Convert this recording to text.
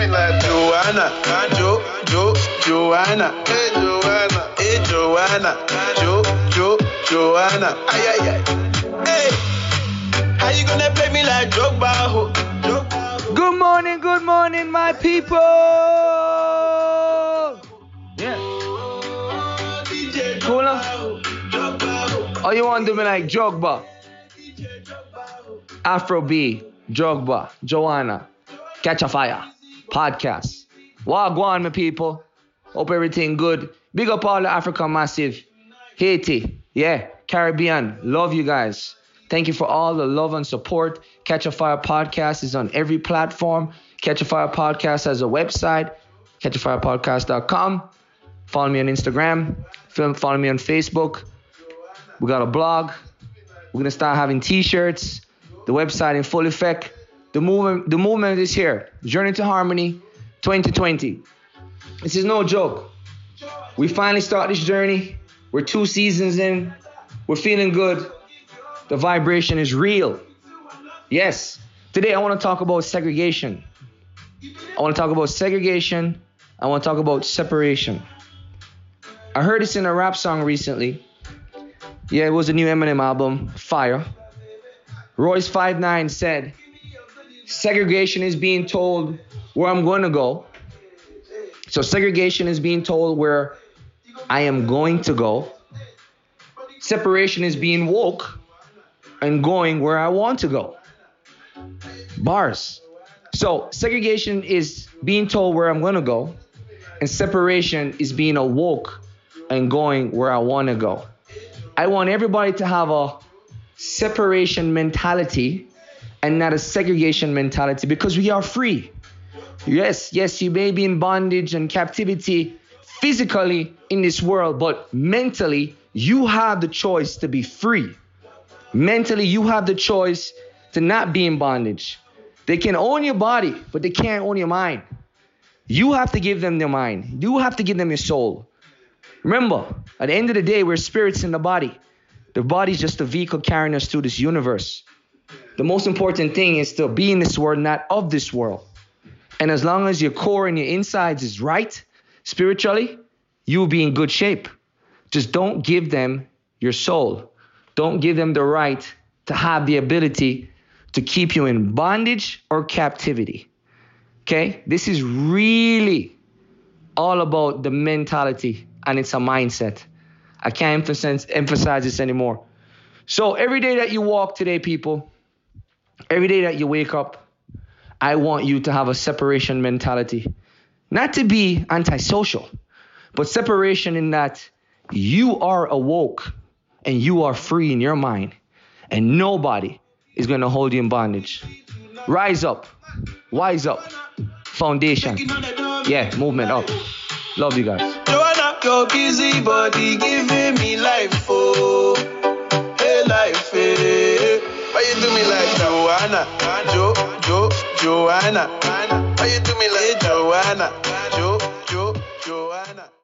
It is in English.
me like Joanna, Jo, Jo, Joanna, hey Joanna, hey Joanna, Jo, Jo, Joanna, ay ay ay. Hey, how you gonna play me like Drogba? ho? Good morning, good morning, my people. Yeah. Cool Drogba, enough? ho, Drogba, ho, Oh, you want to me like Jogba. Afro B, Jogba, Joanna, Catch a Fire, podcast. Wagwan, my people. Hope everything good. Big up all the Africa Massive, Haiti, yeah, Caribbean. Love you guys. Thank you for all the love and support. Catch a Fire podcast is on every platform. Catch a Fire podcast has a website, catchafirepodcast.com. Follow me on Instagram. Follow me on Facebook. We got a blog. We're gonna start having T-shirts. The website in full effect. The movement, the movement is here. Journey to Harmony, 2020. This is no joke. We finally start this journey. We're two seasons in. We're feeling good. The vibration is real. Yes. Today I want to talk about segregation. I want to talk about segregation. I want to talk about separation. I heard this in a rap song recently. Yeah, it was a new Eminem album, Fire. Royce 59 said, segregation is being told where I'm going to go. So segregation is being told where I am going to go. Separation is being woke and going where I want to go. Bars. So segregation is being told where I'm going to go, and separation is being awoke and going where I want to go. I want everybody to have a separation mentality and not a segregation mentality because we are free. Yes, yes, you may be in bondage and captivity physically in this world, but mentally, you have the choice to be free. Mentally, you have the choice to not be in bondage. They can own your body, but they can't own your mind. You have to give them their mind. You have to give them your soul. Remember, at the end of the day, we're spirits in the body. The body's just a vehicle carrying us through this universe. The most important thing is to be in this world, not of this world. And as long as your core and your insides is right spiritually, you will be in good shape. Just don't give them your soul. Don't give them the right to have the ability to keep you in bondage or captivity. Okay? This is really all about the mentality and it's a mindset. I can't emphasize, this anymore. So every day that you walk today, people, every day that you wake up, I want you to have a separation mentality. Not to be antisocial, but separation in that you are awoke and you are free in your mind, and nobody is going to hold you in bondage. Rise up, wise up, foundation. Yeah, movement up. Love you guys. Joanna, your busy body giving me life, Joanna? Why you do me like Joanna, Jo,